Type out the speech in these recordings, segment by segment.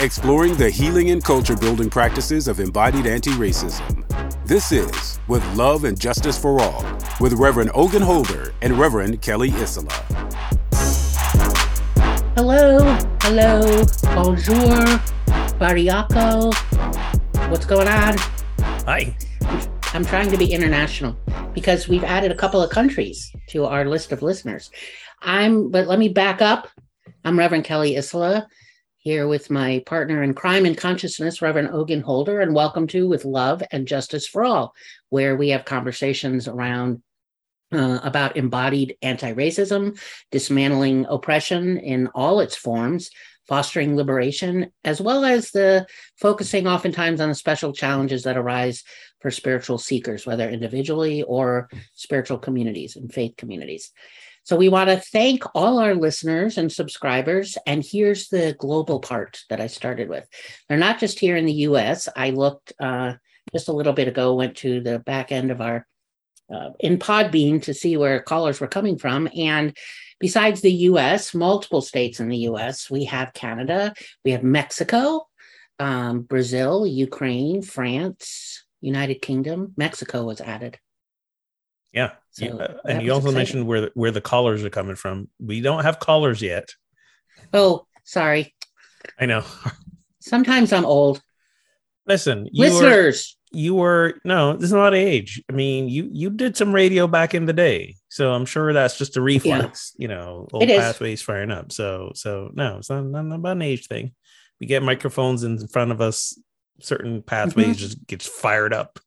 exploring the healing and culture building practices of embodied anti racism. This is With Love and Justice for All with Reverend Ogun Holder and Reverend Kelly Isola. Hello, hello, bonjour, bariako. What's going on? Hi. I'm trying to be international because we've added a couple of countries to our list of listeners. I'm, but let me back up. I'm Reverend Kelly Isola here with my partner in crime and consciousness, Reverend Ogun Holder, and welcome to With Love and Justice for All, where we have conversations around uh, about embodied anti racism, dismantling oppression in all its forms, fostering liberation, as well as the focusing oftentimes on the special challenges that arise for spiritual seekers, whether individually or spiritual communities and faith communities. So we want to thank all our listeners and subscribers. And here's the global part that I started with. They're not just here in the US. I looked uh, just a little bit ago, went to the back end of our uh, in Podbean to see where callers were coming from. And besides the US, multiple states in the US, we have Canada, we have Mexico, um, Brazil, Ukraine, France, United Kingdom, Mexico was added. Yeah. So yeah. and you also exciting. mentioned where the, where the callers are coming from. We don't have callers yet. Oh, sorry. I know. Sometimes I'm old. Listen, you listeners. Were, you were no, this is not age. I mean, you you did some radio back in the day, so I'm sure that's just a reflex. Yeah. You know, old it pathways is. firing up. So so no, it's not, not about an age thing. We get microphones in front of us certain pathways mm-hmm. just gets fired up.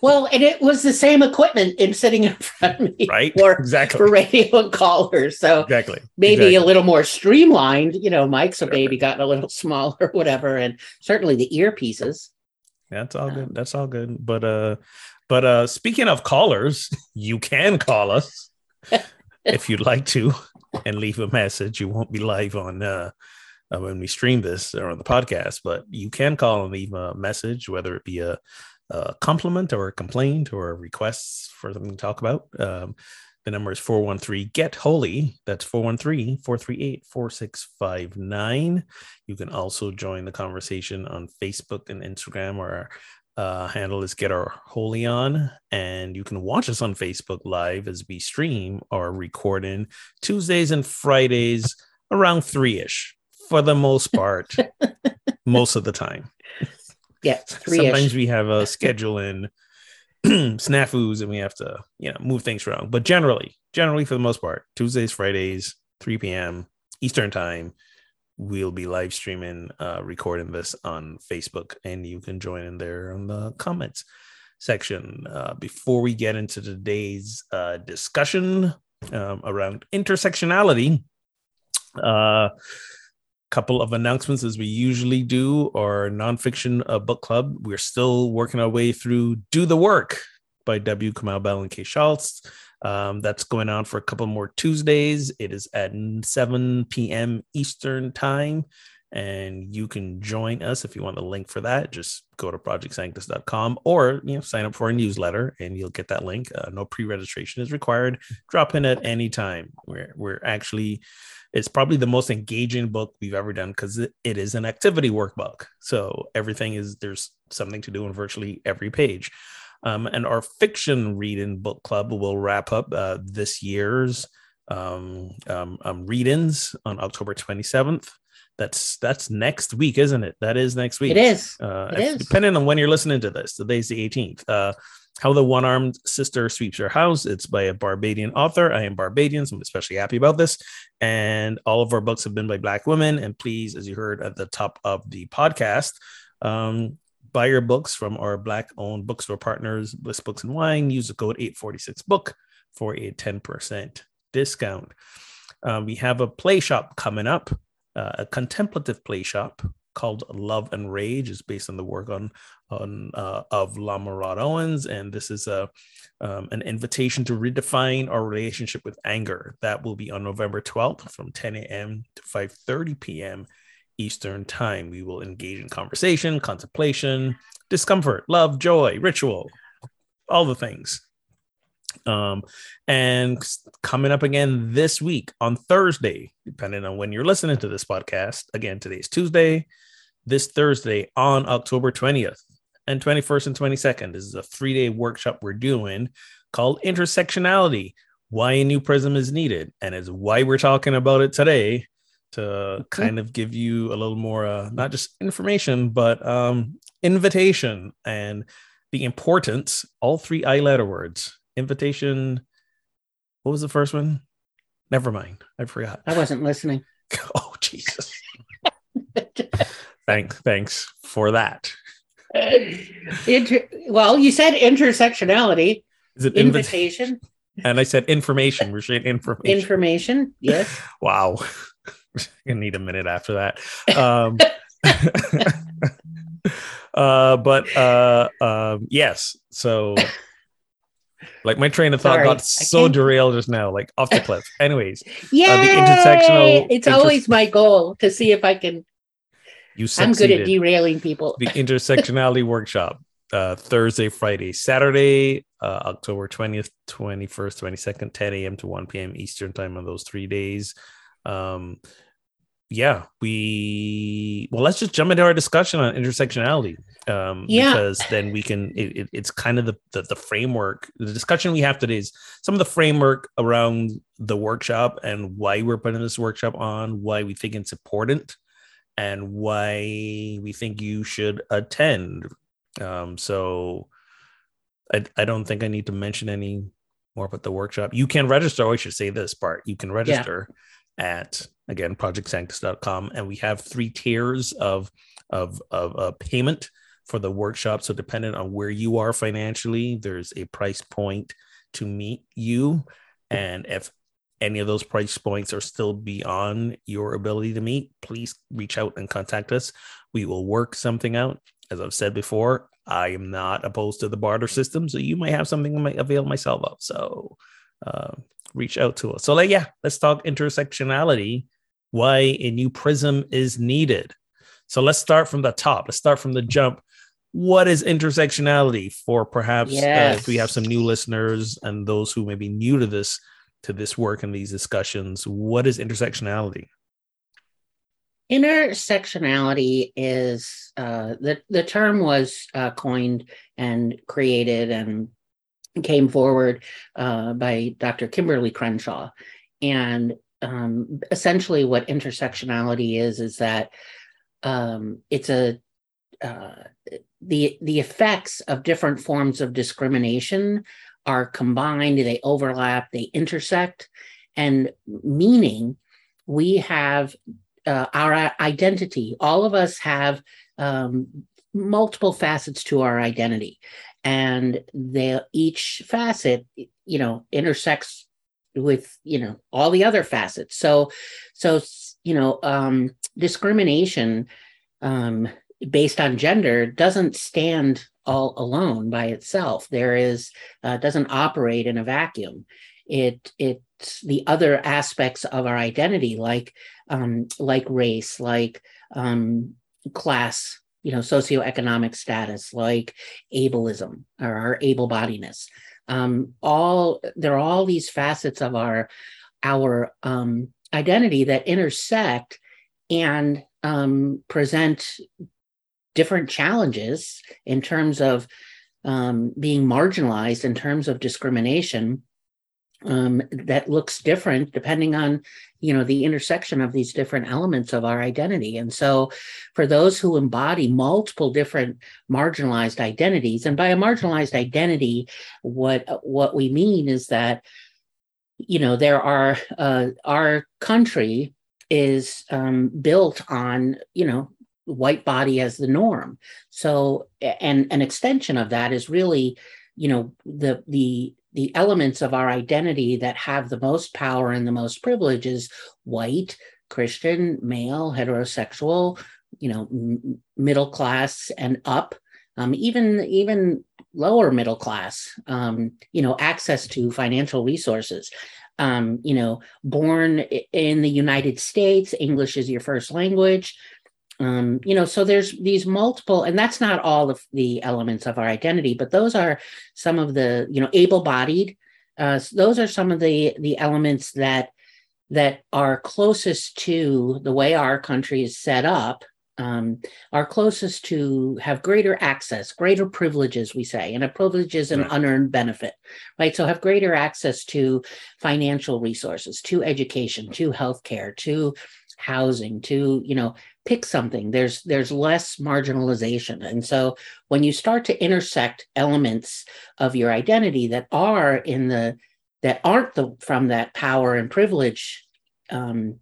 Well, and it was the same equipment in sitting in front of me, right? For, exactly for radio and callers. So exactly, maybe exactly. a little more streamlined. You know, Mike's a maybe gotten a little smaller, whatever, and certainly the earpieces. That's all good. That's all good. But uh, but uh, speaking of callers, you can call us if you'd like to and leave a message. You won't be live on uh uh, when we stream this or on the podcast, but you can call and leave a message, whether it be a, a compliment or a complaint or a request for something to talk about. Um, the number is 413 Get Holy. That's 413 438 4659. You can also join the conversation on Facebook and Instagram, or uh, handle is Get Our Holy On. And you can watch us on Facebook Live as we stream or recording Tuesdays and Fridays around three ish for the most part, most of the time. Yeah. Sometimes we have a schedule in snafus and we have to, you know, move things around. But generally, generally for the most part, Tuesdays, Fridays, 3 p.m. Eastern time, we'll be live streaming, uh, recording this on Facebook, and you can join in there in the comments section. Uh, before we get into today's uh, discussion um, around intersectionality, uh, couple of announcements as we usually do our nonfiction uh, book club we're still working our way through do the work by w kamau bell and Kate Schatz Um, that's going on for a couple more Tuesdays. It is at 7 p.m. Eastern time. And you can join us if you want the link for that. Just go to projectsanctus.com or you know sign up for a newsletter and you'll get that link. Uh, no pre-registration is required. Drop in at any time. We're we're actually it's probably the most engaging book we've ever done because it, it is an activity workbook. So everything is there's something to do in virtually every page. Um, and our fiction reading book club will wrap up uh, this year's um, um, um, read-ins on October 27th. That's that's next week, isn't it? That is next week. It is. Uh, it is. Depending on when you're listening to this, today's the 18th. Uh, How the One Armed Sister Sweeps Her House. It's by a Barbadian author. I am Barbadian, so I'm especially happy about this. And all of our books have been by Black women. And please, as you heard at the top of the podcast, um, buy your books from our Black owned bookstore partners, Bliss Books and Wine. Use the code 846book for a 10% discount. Um, we have a play shop coming up, uh, a contemplative play shop called Love and Rage. is based on the work on on uh, of Lama Rod Owens, and this is a um, an invitation to redefine our relationship with anger. That will be on November 12th from 10 a.m. to 5:30 p.m. Eastern Time. We will engage in conversation, contemplation, discomfort, love, joy, ritual, all the things. Um, and coming up again this week on Thursday, depending on when you're listening to this podcast. Again, today's Tuesday. This Thursday on October 20th and 21st and 22nd. This is a three day workshop we're doing called Intersectionality Why a New Prism is Needed. And it's why we're talking about it today to kind of give you a little more, uh, not just information, but um, invitation and the importance, all three I letter words invitation. What was the first one? Never mind. I forgot. I wasn't listening. oh, Jesus. thanks. Thanks for that. Inter- well, you said intersectionality. Is it invitation? Invitation? And I said information. We're saying information. Information. Yes. wow. I need a minute after that. Um, uh, but uh, um, yes. So, like my train of thought Sorry, got so derailed just now, like off the cliff. Anyways, Yeah. intersectional- It's inter- always my goal to see if I can. You I'm good at derailing people. the intersectionality workshop uh, Thursday, Friday, Saturday, uh, October 20th, 21st, 22nd, 10 a.m. to 1 p.m. Eastern time on those three days. Um, yeah, we well, let's just jump into our discussion on intersectionality. Um, Yeah. because then we can, it, it- it's kind of the, the the framework. The discussion we have today is some of the framework around the workshop and why we're putting this workshop on, why we think it's important and why we think you should attend. Um, so I, I don't think I need to mention any more about the workshop. You can register. Oh, I should say this part. You can register at again projectsanctus.com and we have three tiers of of of uh, payment for the workshop. So depending on where you are financially, there's a price point to meet you. And if any of those price points are still beyond your ability to meet, please reach out and contact us. We will work something out. As I've said before, I am not opposed to the barter system, so you might have something I might avail myself of. So uh, reach out to us. So, like, yeah, let's talk intersectionality. Why a new prism is needed. So let's start from the top. Let's start from the jump. What is intersectionality for perhaps uh, if we have some new listeners and those who may be new to this to this work and these discussions? What is intersectionality? Intersectionality is uh, the the term was uh, coined and created and came forward uh, by Dr. Kimberly Crenshaw, and um, essentially what intersectionality is is that um, it's a uh, the the effects of different forms of discrimination are combined, they overlap, they intersect, and meaning we have uh, our identity. All of us have um, multiple facets to our identity, and they each facet, you know, intersects with you know all the other facets. So, so you know, um, discrimination um, based on gender doesn't stand all alone by itself. There is uh, doesn't operate in a vacuum, it it's the other aspects of our identity, like um, like race, like um, class, you know, socioeconomic status, like ableism or our able-bodiedness. Um, all there are all these facets of our our um, identity that intersect and um, present different challenges in terms of um, being marginalized in terms of discrimination um, that looks different depending on you know the intersection of these different elements of our identity. And so for those who embody multiple different marginalized identities and by a marginalized identity what what we mean is that you know there are uh, our country is um, built on you know white body as the norm. So and an extension of that is really you know the the the elements of our identity that have the most power and the most privilege is white christian male heterosexual you know m- middle class and up um, even even lower middle class um, you know access to financial resources. Um, you know born in the united states english is your first language um, you know so there's these multiple and that's not all of the elements of our identity but those are some of the you know able-bodied uh, those are some of the the elements that that are closest to the way our country is set up um, are closest to have greater access, greater privileges, we say, and a privilege is an right. unearned benefit, right? So have greater access to financial resources, to education, to healthcare, to housing, to you know pick something. There's there's less marginalization. And so when you start to intersect elements of your identity that are in the that aren't the from that power and privilege um,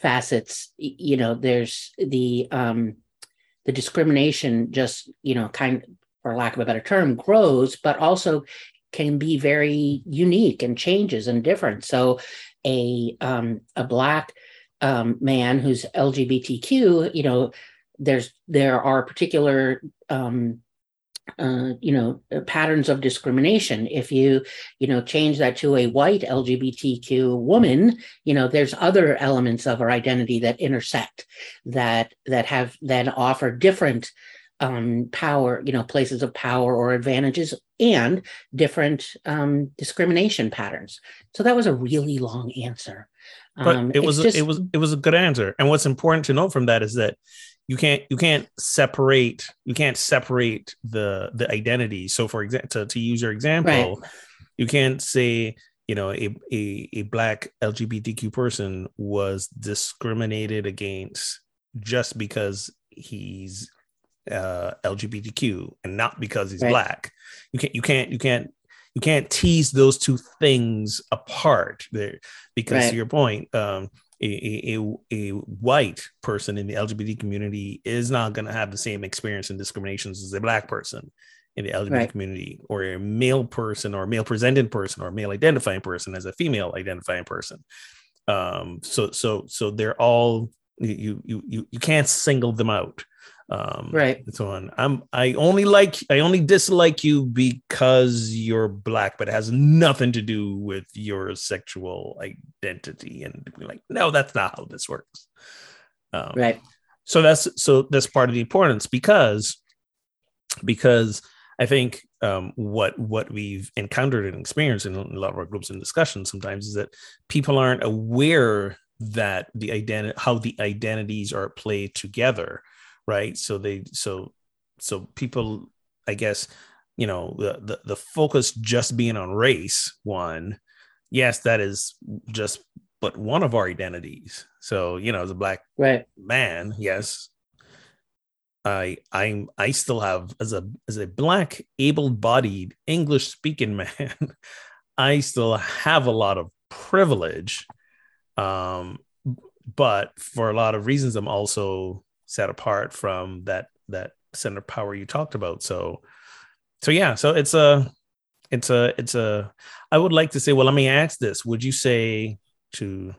facets you know there's the um, the discrimination just you know kind for lack of a better term grows but also can be very unique and changes and different. So a um, a black um, man who's LGBTQ, you know, there's there are particular um, uh, you know uh, patterns of discrimination. If you you know change that to a white LGBTQ woman, you know there's other elements of our identity that intersect that that have that offer different um, power, you know, places of power or advantages and different um, discrimination patterns. So that was a really long answer. But um, it was just, it was it was a good answer. And what's important to note from that is that you can't you can't separate you can't separate the the identity. So for example, to, to use your example, right. you can't say you know a, a a black LGBTQ person was discriminated against just because he's uh LGBTQ and not because he's right. black. You can't you can't you can't you can't tease those two things apart there because right. to your point um, a, a, a, white person in the lgbt community is not going to have the same experience and discriminations as a black person in the lgbt right. community or a male person or a male presented person or a male identifying person as a female identifying person um, so so so they're all you you you you can't single them out um right. so on. I'm i only like i only dislike you because you're black but it has nothing to do with your sexual identity. And be like no that's not how this works. Um, right. so that's so that's part of the importance because because i think um, what what we've encountered and experienced in a lot of our groups and discussions sometimes is that people aren't aware that the identity how the identities are played together right? So they so so people i guess you know the, the the focus just being on race one yes that is just but one of our identities. So you know as a black right. man yes i i'm i still have as a as a black able-bodied english speaking man i still have a lot of privilege. Um but for a lot of reasons i'm also set apart from that that center power you talked about. So so yeah, so it's a it's a it's a I would like to say, well, let me ask this. Would you say to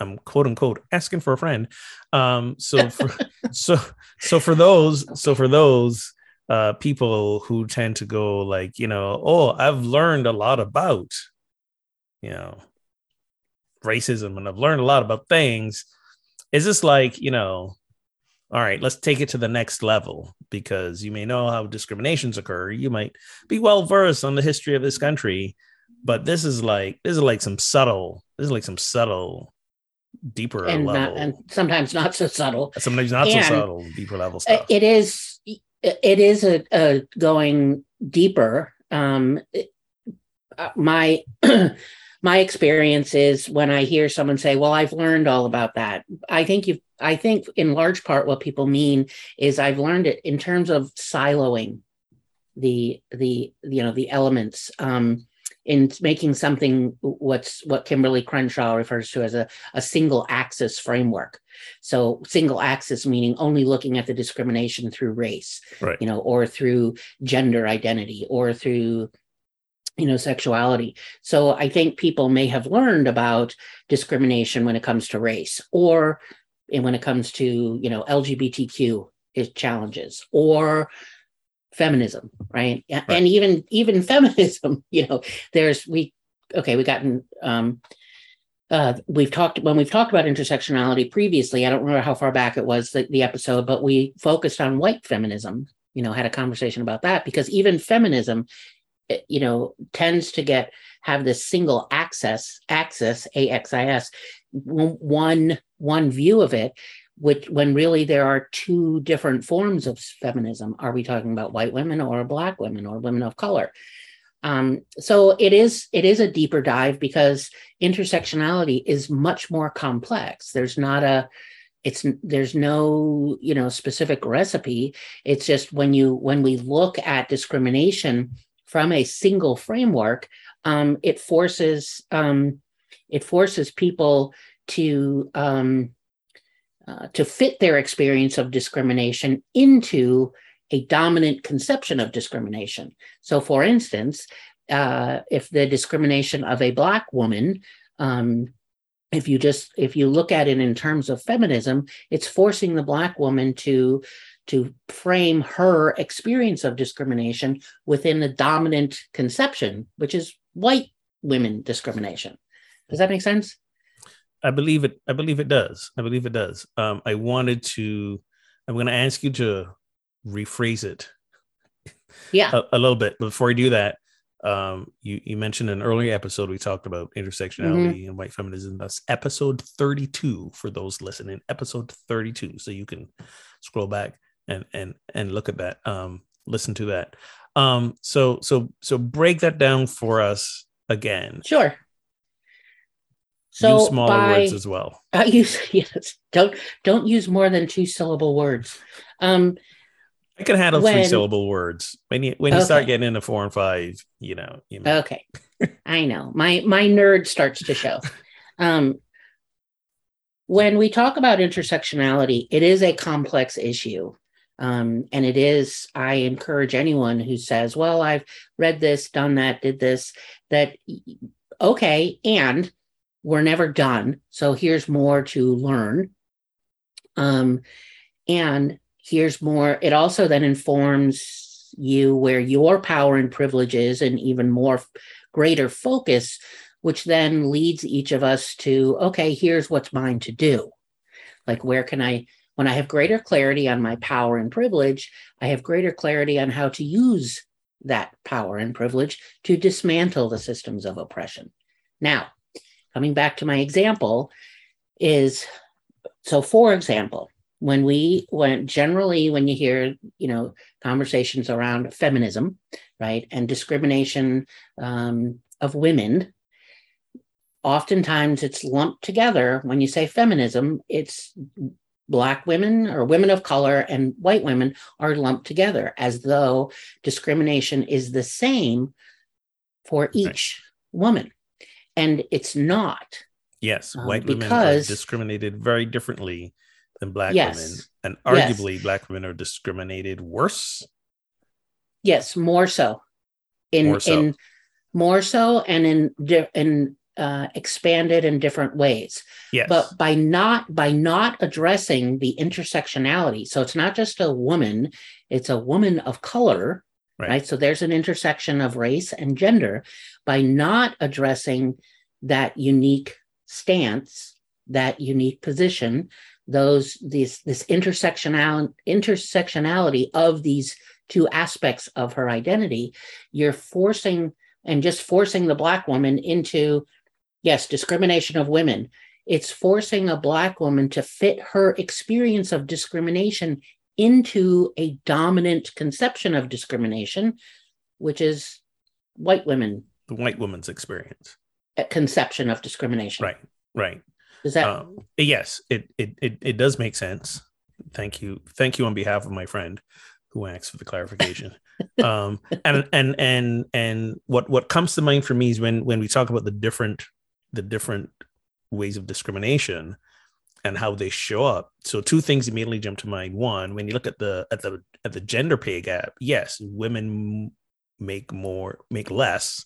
I'm quote unquote asking for a friend. Um so for so so for those so for those uh people who tend to go like, you know, oh, I've learned a lot about you know racism and I've learned a lot about things. Is this like, you know, all right, let's take it to the next level because you may know how discriminations occur. You might be well versed on the history of this country, but this is like this is like some subtle, this is like some subtle, deeper and level, not, and sometimes not so subtle. sometimes not and, so subtle, deeper level Uh, stuff. It is it is a, a going deeper. Um, it- uh, my my experience is when I hear someone say, "Well, I've learned all about that." I think you. I think in large part what people mean is I've learned it in terms of siloing the the you know the elements. Um, in making something what's what Kimberly Crenshaw refers to as a, a single axis framework. So single axis meaning only looking at the discrimination through race, Right. you know, or through gender identity or through you know sexuality. So I think people may have learned about discrimination when it comes to race or and when it comes to, you know, LGBTQ is challenges or feminism, right? A- And even even feminism, you know, there's we okay, we gotten um uh, we've talked when we've talked about intersectionality previously. I don't remember how far back it was the, the episode, but we focused on white feminism. You know, had a conversation about that because even feminism, you know, tends to get have this single access axis axis one one view of it which when really there are two different forms of feminism. Are we talking about white women or black women or women of color? Um, so it is it is a deeper dive because intersectionality is much more complex. There's not a it's there's no you know specific recipe. It's just when you when we look at discrimination from a single framework um, it forces um, it forces people to um, uh, to fit their experience of discrimination into a dominant conception of discrimination. So, for instance, uh, if the discrimination of a black woman, um, if you just if you look at it in terms of feminism, it's forcing the black woman to to frame her experience of discrimination within the dominant conception, which is white women discrimination. Does that make sense? I believe it. I believe it does. I believe it does. Um, I wanted to. I'm going to ask you to rephrase it Yeah. a, a little bit. But before I do that, um, you you mentioned in an earlier episode we talked about intersectionality and white feminism. That's episode 32 for those listening. Episode 32. So you can scroll back and and and look at that. Um, listen to that. Um, so so so break that down for us again. Sure. So Use smaller by, words as well. I use yes. Don't don't use more than two syllable words. Um, I can handle three syllable words. When you when you start getting into four and five, you know, you know. okay, I know my my nerd starts to show. Um, when we talk about intersectionality, it is a complex issue. Um, and it is, I encourage anyone who says, Well, I've read this, done that, did this, that okay, and we're never done. So here's more to learn. Um, and here's more, it also then informs you where your power and privilege is, and even more greater focus, which then leads each of us to, okay, here's what's mine to do. Like, where can I, when I have greater clarity on my power and privilege, I have greater clarity on how to use that power and privilege to dismantle the systems of oppression. Now, coming back to my example, is so for example, when we when generally when you hear you know conversations around feminism, right, and discrimination um, of women, oftentimes it's lumped together. When you say feminism, it's black women or women of color and white women are lumped together as though discrimination is the same for each woman and it's not Yes, Um, white women because- are discriminated very differently than black Yes. women, and Yes. arguably black women are discriminated worse. yes more so in More so. in more so and in in uh, expanded in different ways. Yes, but by not by not addressing the intersectionality so it's not just a woman it's a woman of color Right. right, so there's an intersection of race and gender. By not addressing that unique stance, that unique position, those these this intersectional intersectionality of these two aspects of her identity, you're forcing and just forcing the black woman into yes, discrimination of women. It's forcing a black woman to fit her experience of discrimination into a dominant conception of discrimination, which is white women. The white woman's experience. A Conception of discrimination. Right. Right. Is that um, yes, it, it it it does make sense. Thank you. Thank you on behalf of my friend who asked for the clarification. um and and and and what what comes to mind for me is when when we talk about the different the different ways of discrimination and how they show up. So two things immediately jump to mind. One, when you look at the at the at the gender pay gap, yes, women make more make less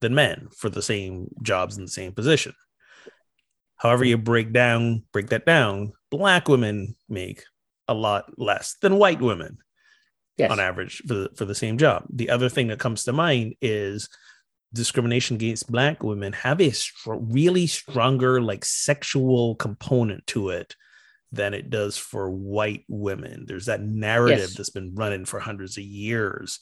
than men for the same jobs in the same position. However, you break down break that down, black women make a lot less than white women yes. on average for the, for the same job. The other thing that comes to mind is discrimination against black women have a str- really stronger like sexual component to it than it does for white women there's that narrative yes. that's been running for hundreds of years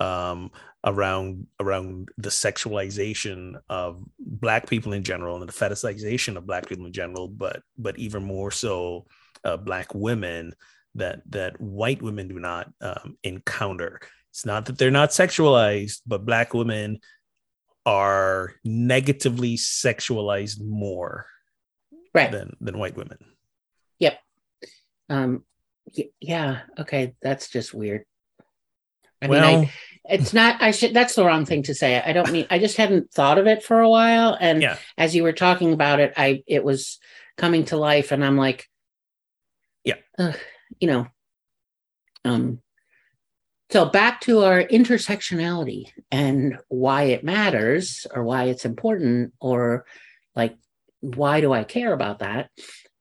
um, around around the sexualization of black people in general and the fetishization of black people in general but but even more so uh, black women that that white women do not um, encounter it's not that they're not sexualized but black women are negatively sexualized more right. than than white women. Yep. Um yeah okay that's just weird. I well, mean i it's not i should that's the wrong thing to say. I don't mean i just hadn't thought of it for a while and yeah. as you were talking about it i it was coming to life and i'm like yeah. you know um so back to our intersectionality and why it matters or why it's important or like why do I care about that?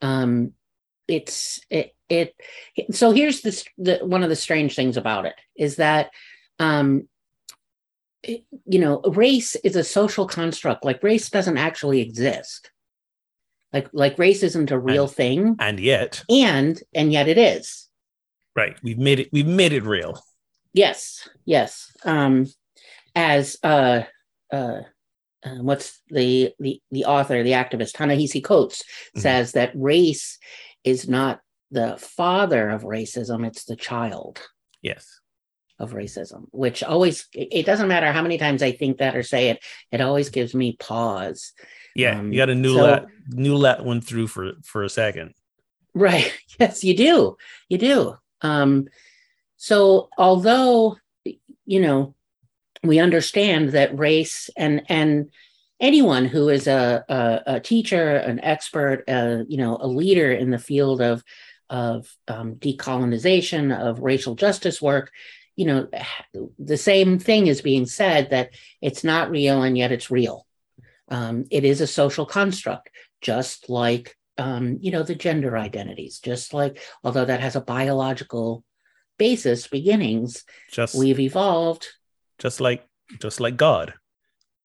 Um, it's it it so here's this the one of the strange things about it is that um it, you know race is a social construct. Like race doesn't actually exist. Like like race isn't a real and, thing. and yet and and yet it is. Right. We've made it we've made it real Yes, yes. Um, as uh, uh, uh, what's the the the author, the activist Ta-Nehisi Coates mm-hmm. says that race is not the father of racism; it's the child. Yes. Of racism, which always it doesn't matter how many times I think that or say it, it always gives me pause. Yeah, um, you got to new so, that new that one through for for a second. Right. Yes, you do. You do. Um, so although you know we understand that race and and anyone who is a, a, a teacher, an expert, uh, you know, a leader in the field of of um, decolonization, of racial justice work, you know, the same thing is being said that it's not real and yet it's real. Um, it is a social construct, just like um, you know the gender identities, just like although that has a biological basis beginnings just we've evolved. Just like just like god.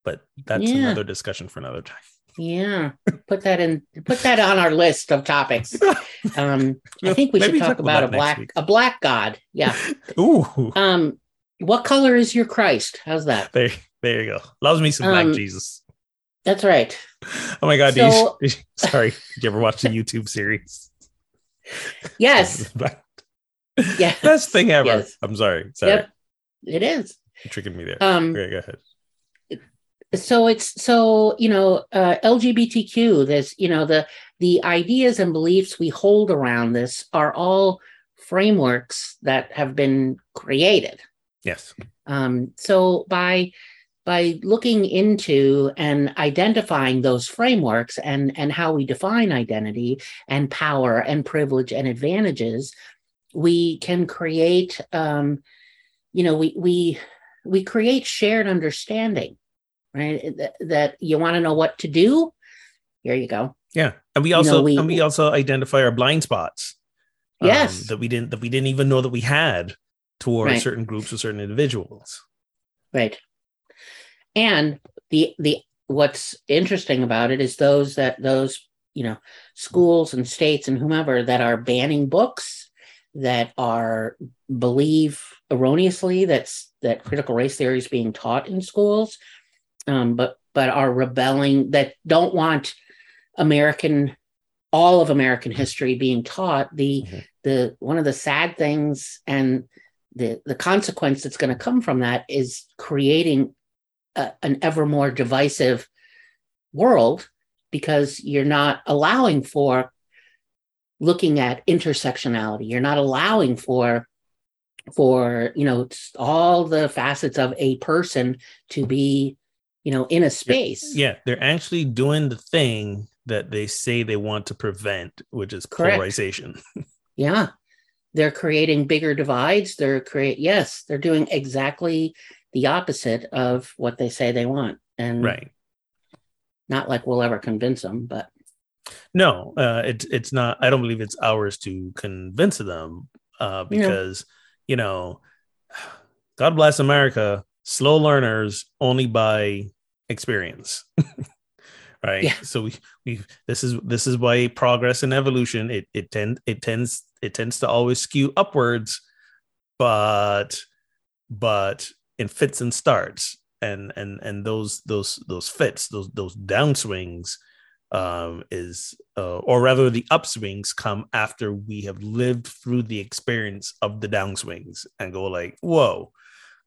But that's yeah. another discussion for another time. Yeah. Put that in put that on our list of topics. Um i think we should talk, about, about a black week. a black god. Yeah. Ooh. um what color is your christ? How's that? There there you go. Loves me some black um, jesus. that's right. Oh my god so, you, sorry did you ever watch the youtube series? Yes yeah. Best thing ever. Yes. I'm sorry. Sorry. Yep. It is. You're tricking me there. Um, okay, go ahead. So it's so you know uh, LGBTQ. There's you know the the ideas and beliefs we hold around this are all frameworks that have been created. Yes. Um, so by by looking into and identifying those frameworks and and how we define identity and power and privilege and advantages we can create um, you know we we we create shared understanding right? That, that you want to know what to do? Here you go. Yeah. And we also you know, we, and we also identify our blind spots um, yes. um, that we didn't that we didn't even know that we had towards right. certain groups or certain individuals. Right. And the the what's interesting about it is those that those you know schools and states and whomever that are banning books that are believe erroneously that's that critical race theory is being taught in schools um, but but are rebelling that don't want american all of american history being taught the mm-hmm. the one of the sad things and the the consequence that's going to come from that is creating a, an ever more divisive world because you're not allowing for looking at intersectionality. You're not allowing for for you know all the facets of a person to be you know in a space. yeah they're actually doing the thing that they say they want to prevent which is Correct. polarization. Yeah. They're creating bigger divides. They're create yes they're doing exactly the opposite of what they say they want. And right. not like we'll ever convince them but no uh it's it's not i don't believe it's ours to convince them uh because you know god bless america. Slow learners only by experience right? Yeah. so we we this is this is why progress and evolution it it tend it tends it tends to always skew upwards but but in fits and starts and and and those those those fits those those downswings um is uh, or rather the upswings come after we have lived through the experience of the downswings and go like whoa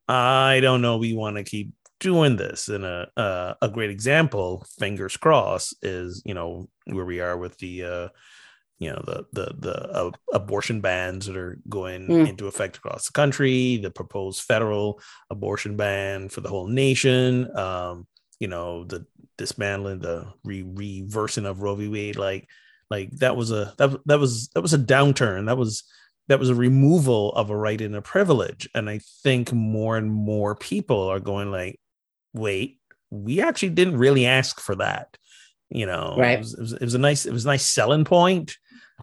i don't know we want to keep doing this and a uh, a great example fingers crossed is you know where we are with the uh you know the the the uh, abortion bans that are going mm. into effect across the country the proposed federal abortion ban for the whole nation um you know the dismantling the re- reversing of roe v. Wade like like that was a that, that was that was a downturn. That was that was a removal of a right and a privilege. And i think more and more people are going like wait we actually didn't really ask for that. You know right. it was, it was, it was a nice it was a nice selling point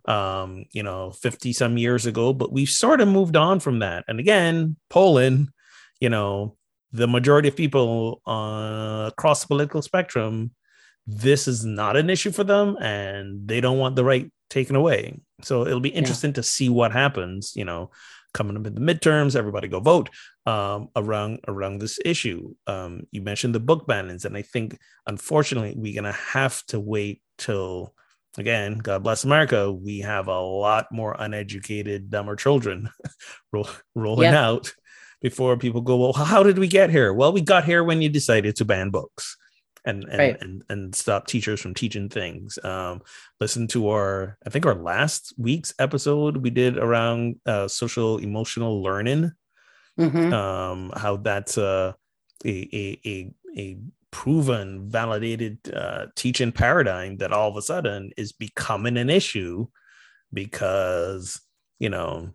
um, you know, 50 some years ago, but we've sort of moved on from that. And again, Poland, you know, the majority of people uh, across the political spectrum, this is not an issue for them and they don't want the right taken away. So it'll be interesting yeah. to see what happens, you know, coming up in the midterms, everybody go vote um, around around this issue. Um, you mentioned the book bannings, and I think unfortunately we're gonna have to wait till again, God bless America, we have a lot more uneducated, dumber children roll, rolling yeah. out before people go, well, how did we get here? Well, we got here when you decided to ban books and and right. and, and stop teachers from teaching things. Um, listen to our, I think our last week's episode we did around uh, social emotional learning. Mm-hmm. Um, how that's uh, a a a a proven, validated uh, teaching paradigm that all of a sudden is becoming an issue because, you know,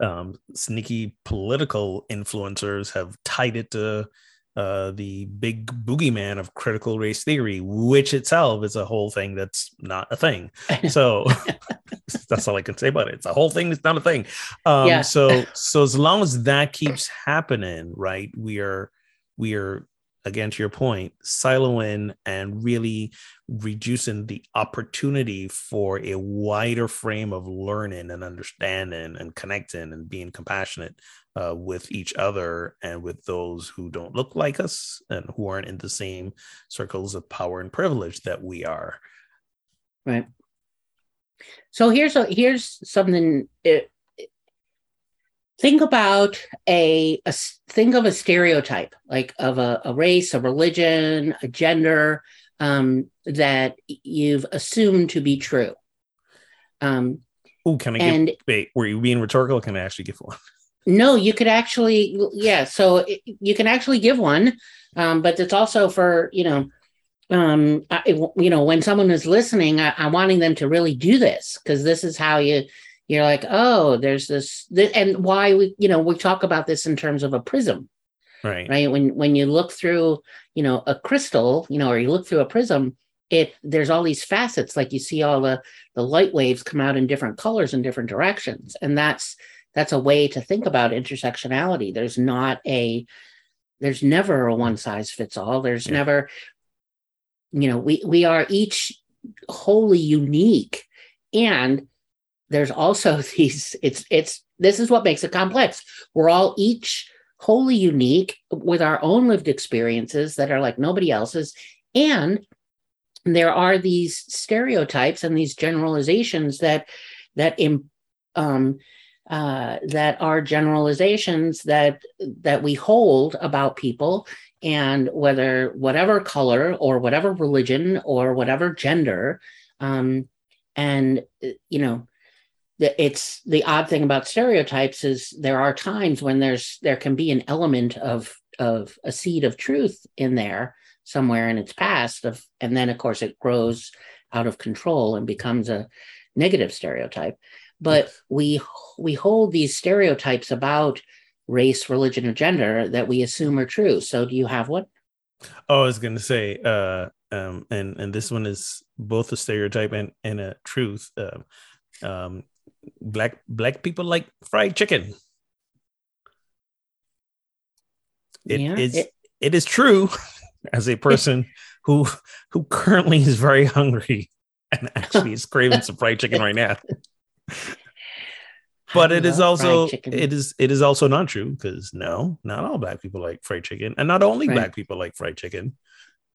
um, sneaky political influencers have tied it to uh, the big boogeyman of critical race theory, which itself is a whole thing that's not a thing. So that's all I can say about it. It's a whole thing that's not a thing. Um, yeah. so so as long as that keeps happening, right, we are we are again to your point siloing and really reducing the opportunity for a wider frame of learning and understanding and connecting and being compassionate uh, with each other and with those who don't look like us and who aren't in the same circles of power and privilege that we are. Right. So here's a here's something it, think about a, a, think of a stereotype like of a, a race a religion a gender um, that you've assumed to be true. Um, oh can i and, give wait were you being rhetorical? Can i actually give one? No you could actually yeah so it, you can actually give one um, but it's also for you know um I, you know when someone is listening I, i'm wanting them to really do this because this is how you you're like, oh, there's this, and why we, you know, we talk about this in terms of a prism, right? Right. When when you look through, you know, a crystal, you know, or you look through a prism, it there's all these facets, like you see all the the light waves come out in different colors in different directions, and that's that's a way to think about intersectionality. There's not a there's never a one size fits all. There's yeah. never you know we we are each wholly unique and there's also these it's it's this is what makes it complex. We're all each wholly unique with our own lived experiences that are like nobody else's. And there are these stereotypes and these generalizations that that um, uh, that are generalizations that that we hold about people and whether whatever color or whatever religion or whatever gender um, and you know it's the odd thing about stereotypes is there are times when there's there can be an element of of a seed of truth in there somewhere in its past of and then of course it grows out of control and becomes a negative stereotype. But we we hold these stereotypes about race religion or gender that we assume are true. So do you have one? Oh i was going to say uh um and and this one is both a stereotype and and a truth um, um black black people like fried chicken. It yeah, is it, it is true as a person who who currently is very hungry and actually is craving some fried chicken right now. But it is also it is it is also not true because no not all black people like fried chicken and not only right. black people like fried chicken.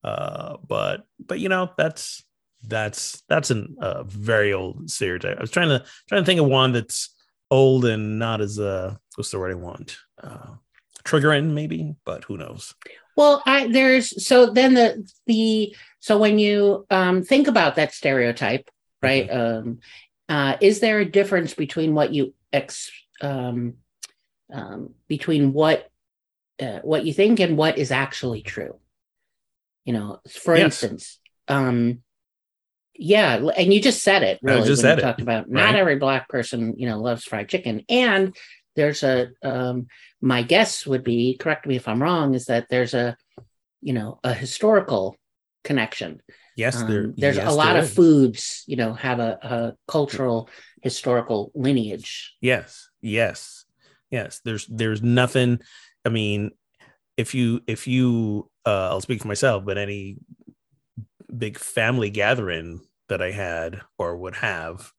Uh but but you know that's that's that's a uh, very old stereotype i was trying to trying to think of one that's old and not as uh what's the word i want uh triggering maybe but who knows well i there's so then the the so when you um think about that stereotype right mm-hmm. um uh, is there a difference between what you ex um, um, between what uh, what you think and what is actually true? You know, for yes. instance, um, yeah, and you just said it. Really, I just said it. Talked about right. not every black person, you know, loves fried chicken, and there's a. Um, my guess would be correct me if I'm wrong. Is that there's a, you know, a historical connection Yes, there, um, there's yes, a lot of is. foods, you know, have a, a cultural historical lineage. Yes, yes, yes. There's there's nothing. I mean, if you if you uh, I'll speak for myself, but any big family gathering that I had or would have,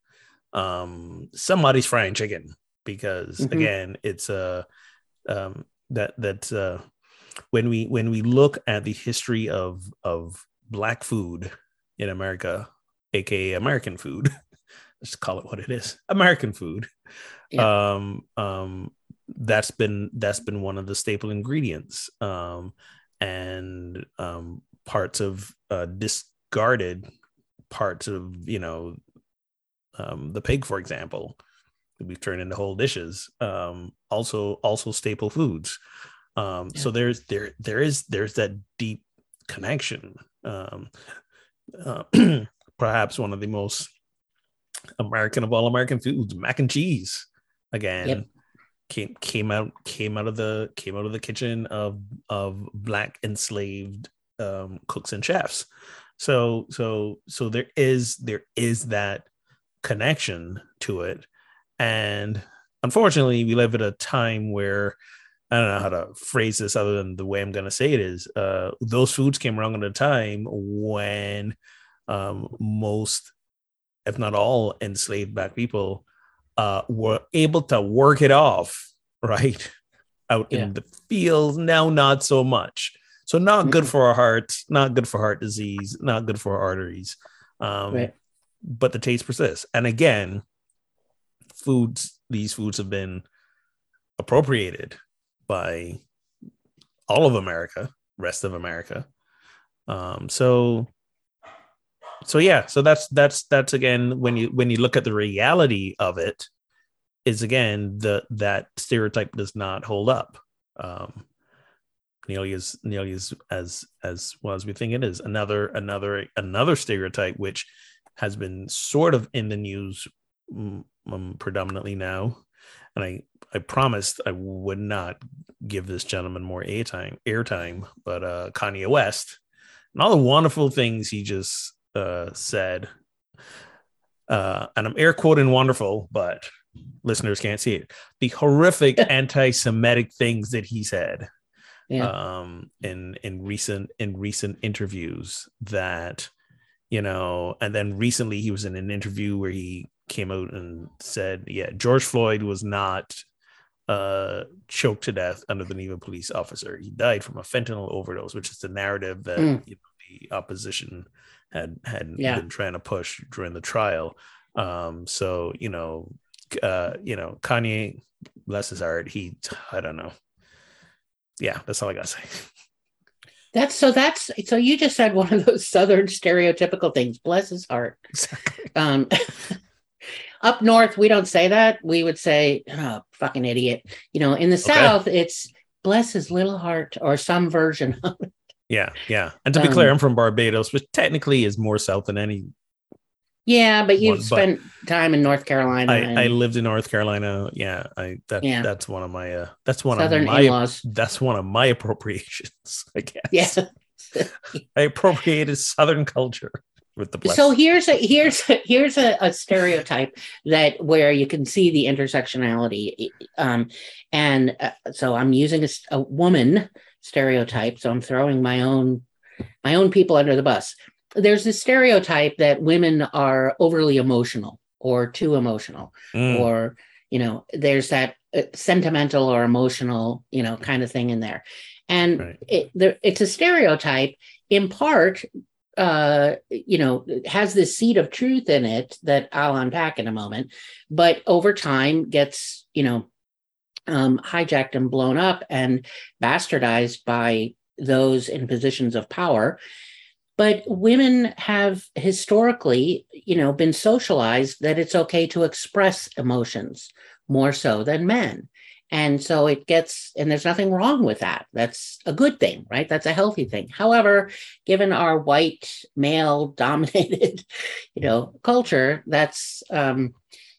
um, somebody's frying chicken because mm-hmm. again, it's a uh, um, that that uh, when we when we look at the history of of black food in America, aka American food. Let's call it what it is. American food. Yeah. Um, um, that's been that's been one of the staple ingredients. Um, and um, parts of uh, discarded parts of you know um, the pig, for example, that we've turned into whole dishes. Um, also, also staple foods. Um, yeah. So there's there there is there's that deep connection um, uh, perhaps one of the most American of all American foods, mac and cheese. Again, yep. came came out came out of the came out of the kitchen of of black enslaved um, cooks and chefs. So so so there is there is that connection to it, and unfortunately, we live at a time where I don't know how to phrase this other than the way I'm going to say it is. Uh, those foods came around at a time when um, most, if not all, enslaved black people uh, were able to work it off, right? Out yeah. in the fields. Now, not so much. So, not good for our hearts, not good for heart disease, not good for our arteries. Um, right. But the taste persists. And again, foods, these foods have been appropriated by all of America, rest of America. Um, so so yeah, so that's that's that's again when you when you look at the reality of it, is again the that stereotype does not hold up. Um, nearly as nearly as as as well as we think it is. Another another another stereotype which has been sort of in the news um, predominantly now, and I I promised I would not give this gentleman more airtime, airtime, but uh, Kanye West and all the wonderful things he just uh, said. Uh, and I'm air quoting wonderful, but listeners can't see it. The horrific anti Semitic things that he said. Yeah. um in in recent in recent interviews that you know and then recently he was in an interview where he came out and said yeah george floyd was not uh choked to death under the knee of a police officer he died from a fentanyl overdose which is the narrative that Mm. you know, the opposition had had Yeah. been trying to push during the trial um so you know uh you know kanye bless his heart he i don't know yeah that's all i gotta say That's so that's so you just said one of those southern stereotypical things. Bless his heart. exactly Um up north, we don't say that. We would say, oh, fucking idiot. You know, in the south, it's bless his little heart or some version of it. yeah yeah and to be Um, clear i'm from barbados which technically is more south than any Yeah, but you've One, but- spent time in North Carolina I, and I lived in North Carolina. Yeah, I that Yeah. that's one of my uh that's one southern of my in-laws. that's one of my appropriations, I guess. Yeah. I appropriated Southern culture with the bless. So here's a here's a, here's a, a stereotype that where you can see the intersectionality, um, and uh, so I'm using a woman stereotype. So I'm throwing my own my own people under the bus. There's this stereotype that women are overly emotional or too emotional, Mm, or you know, there's that uh, sentimental or emotional, you know, kind of thing in there, and Right. it, there, it's a stereotype in part uh you know has this seed of truth in it that i'll unpack in a moment but over time gets you know um hijacked and blown up and bastardized by those in positions of power but women have historically you know been socialized that it's okay to express emotions more so than men. And so it gets and there's nothing wrong with that. That's a good thing right? That's a healthy thing. However given our white male dominated you know culture that's um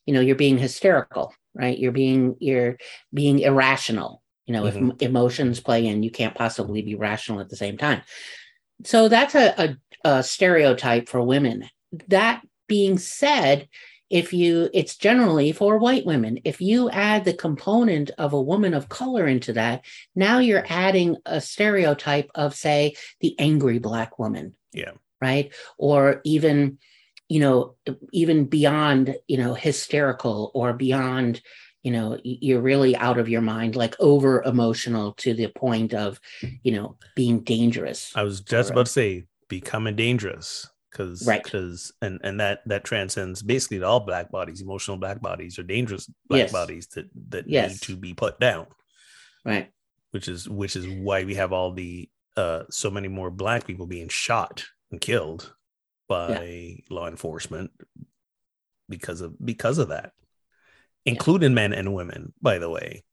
you know you're being hysterical right? You're being you're being irrational. You know if Mhm. m- emotions play in you can't possibly be rational at the same time so that's a, a, a stereotype for women. That being said if you it's generally for white women. If you add the component of a woman of color into that now you're adding a stereotype of say the angry black woman. Yeah. right? Or even you know even beyond you know hysterical or beyond you know you're really out of your mind like over emotional to the point of you know being dangerous I was just Or, about to say becoming dangerous because Right. because and and that that transcends basically to all black bodies. Emotional black bodies are dangerous black Yes. bodies that that Yes. need to be put down. right which is which is why we have all the uh so many more black people being shot and killed by law enforcement because of because of that including men and women by the way.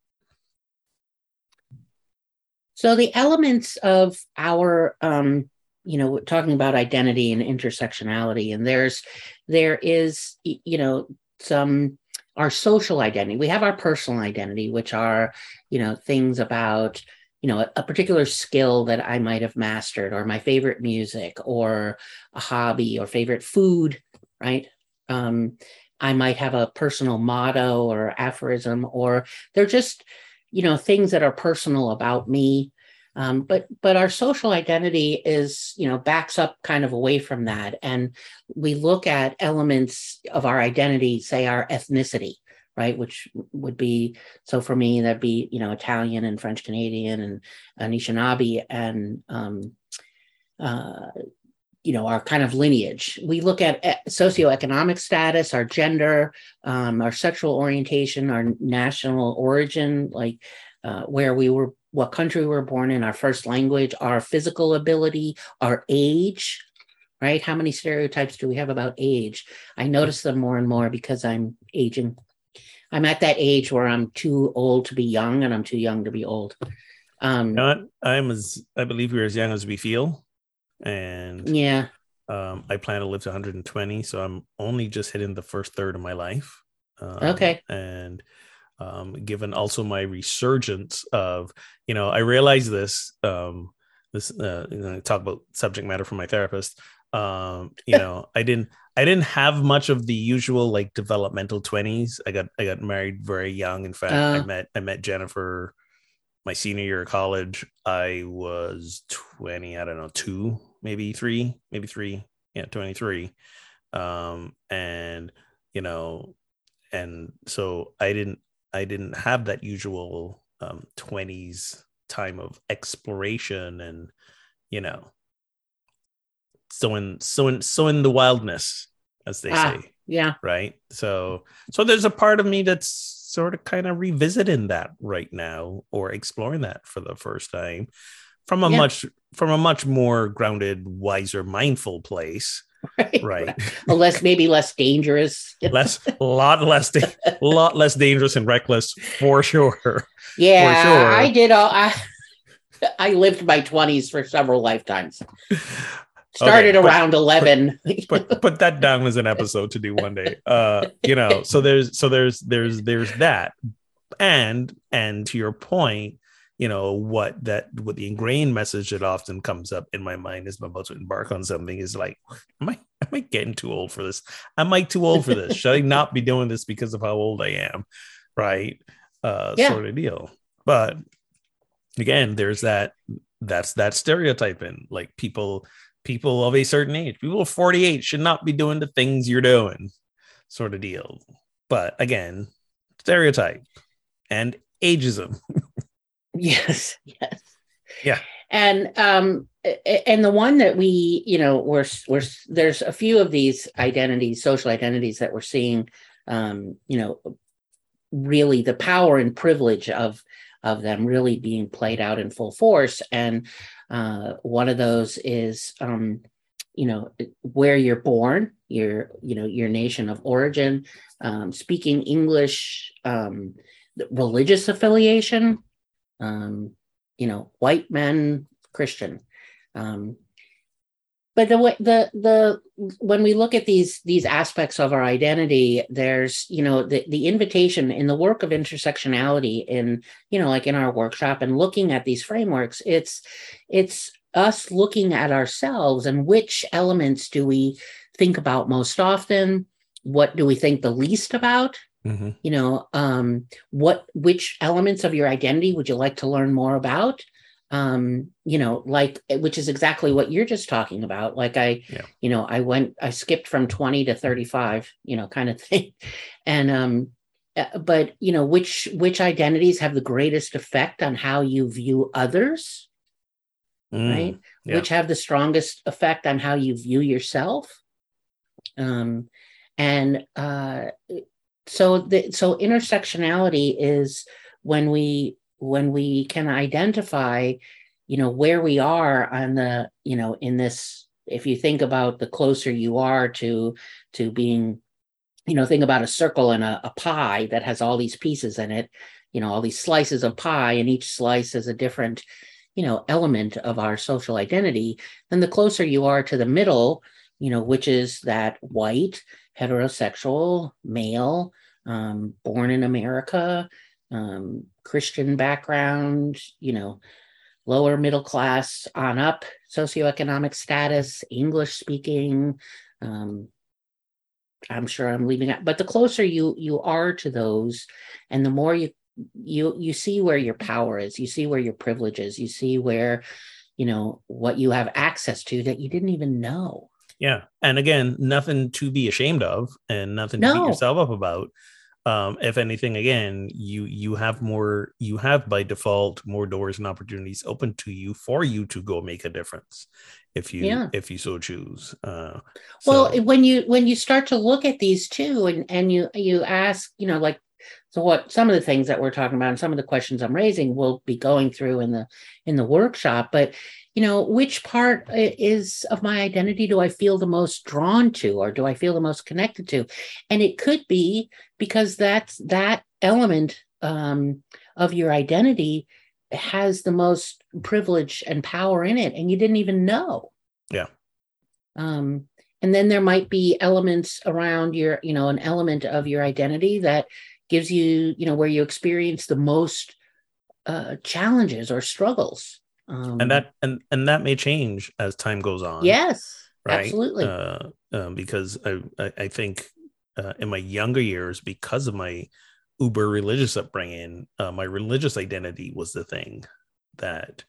So the elements of our um you know talking about identity and intersectionality and there's there is you know some our social identity. We have our personal identity which are you know things about you know a, a particular skill that i might have mastered or my favorite music or a hobby or favorite food right? Um i might have a personal motto or aphorism or they're just you know things that are personal about me. Um, but but our social identity is you know backs up kind of away from that. And we look at elements of our identity say our ethnicity right? Which would be so for me that'd be you know italian and french canadian and anishinaabe and um, uh, you know our kind of lineage. We look at e- socioeconomic status our gender um, our sexual orientation our national origin like uh, where we were what country we were born in our first language our physical ability our age right? How many stereotypes do we have about age? I notice them more and more because i'm aging. I'm at that age where i'm too old to be young and i'm too young to be old. Um you i'm as i believe we're as young as we feel and yeah um i plan to live to 120 so i'm only just hitting the first third of my life um, Okay. and um, given also my resurgence of, you know, I realize this, um, this, uh, you know, talk about subject matter from my therapist. Um, you know, I didn't, I didn't have much of the usual like developmental twenties. I got, I got married very young. In fact, I Uh. met, I met Jennifer my senior year of college, I was 20, I don't know, two, maybe three, maybe three, yeah, 23. Um, and you know, and so I didn't I didn't have that usual um 20s time of exploration and you know so in so in so in the wildness as they ah, say yeah. right? So so there's a part of me that's sort of kind of revisiting that right now or exploring that for the first time from a yeah. much from a much more grounded wiser mindful place right, right. less maybe less dangerous. Less a lot less a lot less dangerous and reckless for sure. Yeah for sure. i did all i i lived my 20s for several lifetimes. Started okay, around 11 put, put that down as an episode to do one day. Uh you know so there's so there's there's there's that. And and to your point you know what that what the ingrained message that often comes up in my mind as i'm about to embark on something is like am i am i getting too old for this am i too old for this should i not be doing this because of how old i am right uh yeah. sort of deal but again there's that that's that stereotyping like people people of a certain age. People of 48 should not be doing the things you're doing, sort of deal. But again, stereotype and ageism. yes, yes. Yeah. And um and the one that we, you know, we're we're there's a few of these identities, social identities that we're seeing um, you know, really the power and privilege of of them really being played out in full force. And uh, one of those is, um, you know, where you're born, your, you know, your nation of origin, um, speaking English, um, religious affiliation, um, you know, white men, Christian. Um, but the way the the when we look at these these aspects of our identity there's you know the the invitation in the work of intersectionality in you know like in our workshop and looking at these frameworks it's it's us looking at ourselves and which elements do we think about most often what do we think the least about mm-hmm. you know um what which elements of your identity would you like to learn more about um you know like eh, which is exactly what you're just talking about like i yeah. you know i went i skipped from 20 to 35 you know kind of thing and um eh, but you know which which identities have the greatest effect on how you view others mm, right yeah. which have the strongest effect on how you view yourself um and uh so the so intersectionality is when we when we can identify you know where we are on the you know in this if you think about the closer you are to to being you know think about a circle and a, a pie that has all these pieces in it you know all these slices of pie and each slice is a different you know element of our social identity then the closer you are to the middle you know which is that white heterosexual male um, born in america um, Christian background, you know, lower middle class on up, socioeconomic status, English speaking. Um, I'm sure I'm leaving out, but the closer you you are to those, and the more you you you see where your power is, you see where your privilege is, you see where you know what you have access to that you didn't even know. Yeah, and again, nothing to be ashamed of, and nothing to beat yourself up about um, if anything again you you have more you have by default more doors and opportunities open to you for you to go make a difference if you yeah. if you so choose uh, so. well when you when you start to look at these too and and you you ask you know like so what some of the things that we're talking about and some of the questions i'm raising will be going through in the in the workshop but you know which part is of my identity do i feel the most drawn to or do i feel the most connected to? And it could be because that's that element um, of your identity has the most privilege and power in it and you didn't even know. Yeah. Um, and then there might be elements around your you know an element of your identity that gives you you know where you experience the most uh, challenges or struggles um, and that and and that may change as time goes on. Yes, right? absolutely. Uh, uh, because I, I, I think uh, in my younger years, because of my uber religious upbringing, uh, my religious identity was the thing that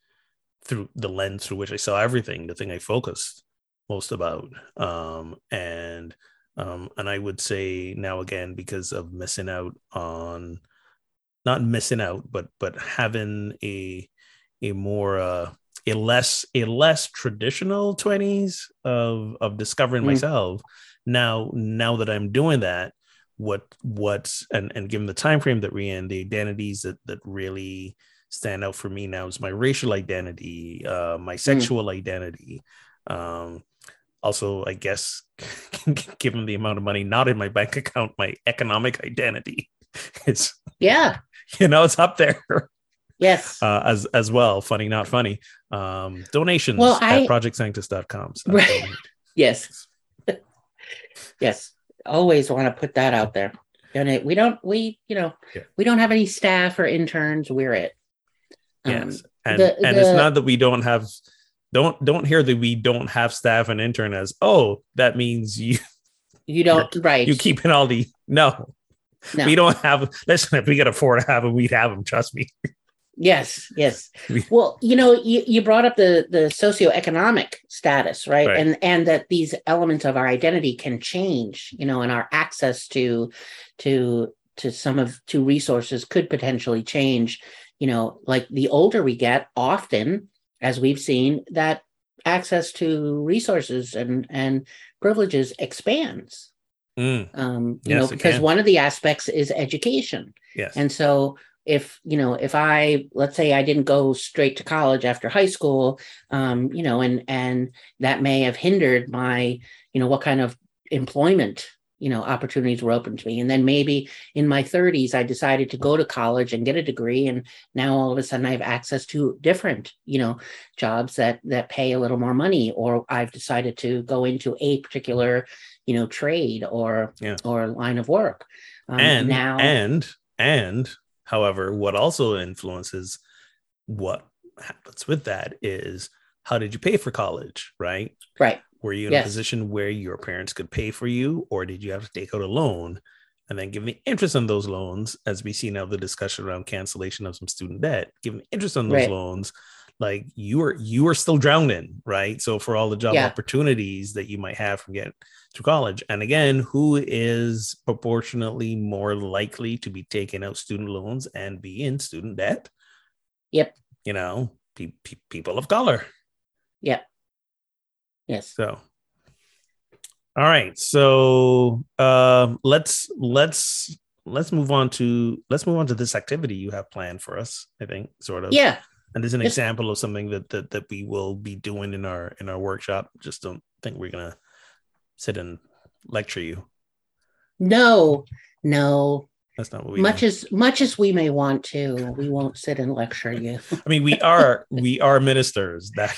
through the lens through which I saw everything, the thing I focused most about. Um, and um, and I would say now again because of missing out on not missing out, but but having a a more uh, a less a less traditional 20s of of discovering mm. myself now now that i'm doing that what what and and given the time frame that we're in the identities that that really stand out for me now is my racial identity uh my mm. sexual mm. identity um also i guess given the amount of money not in my bank account my economic identity it's yeah you know it's up there yes uh, as as well funny not funny um donations well, I, at projectsanctus.com so right. yes yes always want to put that out there donate we don't we you know yeah. we don't have any staff or interns we're it um, yes and the, and the, it's not that we don't have don't don't hear that we don't have staff and intern as oh that means you you don't right you keeping all the no no. We don't have. Listen, if we could afford to have them, we'd have them. Trust me. Yes, yes. well, you know, you, you brought up the the socioeconomic status, right? right? And and that these elements of our identity can change, you know, and our access to to to some of to resources could potentially change. You know, like the older we get, often, as we've seen, that access to resources and and privileges expands. Mm. Um, you yes, know, because one of the aspects is education. Yes. And so if you know if i let's say i didn't go straight to college after high school um you know and and that may have hindered my you know what kind of employment you know opportunities were open to me. And then maybe in my 30s i decided to go to college and get a degree. And now all of a sudden i have access to different you know jobs that that pay a little more money. Or i've decided to go into a particular you know trade or yeah. or line of work. Um, and now and and However, what also influences what happens with that is how did you pay for college, right? Right. Were you in yes. a position where your parents could pay for you, or did you have to take out a loan and then give the interest on those loans? As we see now, the discussion around cancellation of some student debt, giving interest on those right. loans, like you are you are still drowning, right? So for all the job yeah. opportunities that you might have from getting to college. And again, who is proportionately more likely to be taking out student loans and be in student debt? Yep. You know, pe- pe- people of color. Yep. Yes. So, all right. So, um, let's let's let's move on to let's move on to this activity you have planned for us. I think, sort of. Yeah. And there's an example of something that, that that we will be doing in our in our workshop. Just don't think we're gonna sit and lecture you. No, no. That's not what we much as much as we may want to, we won't sit and lecture you. I mean, we are we are ministers. That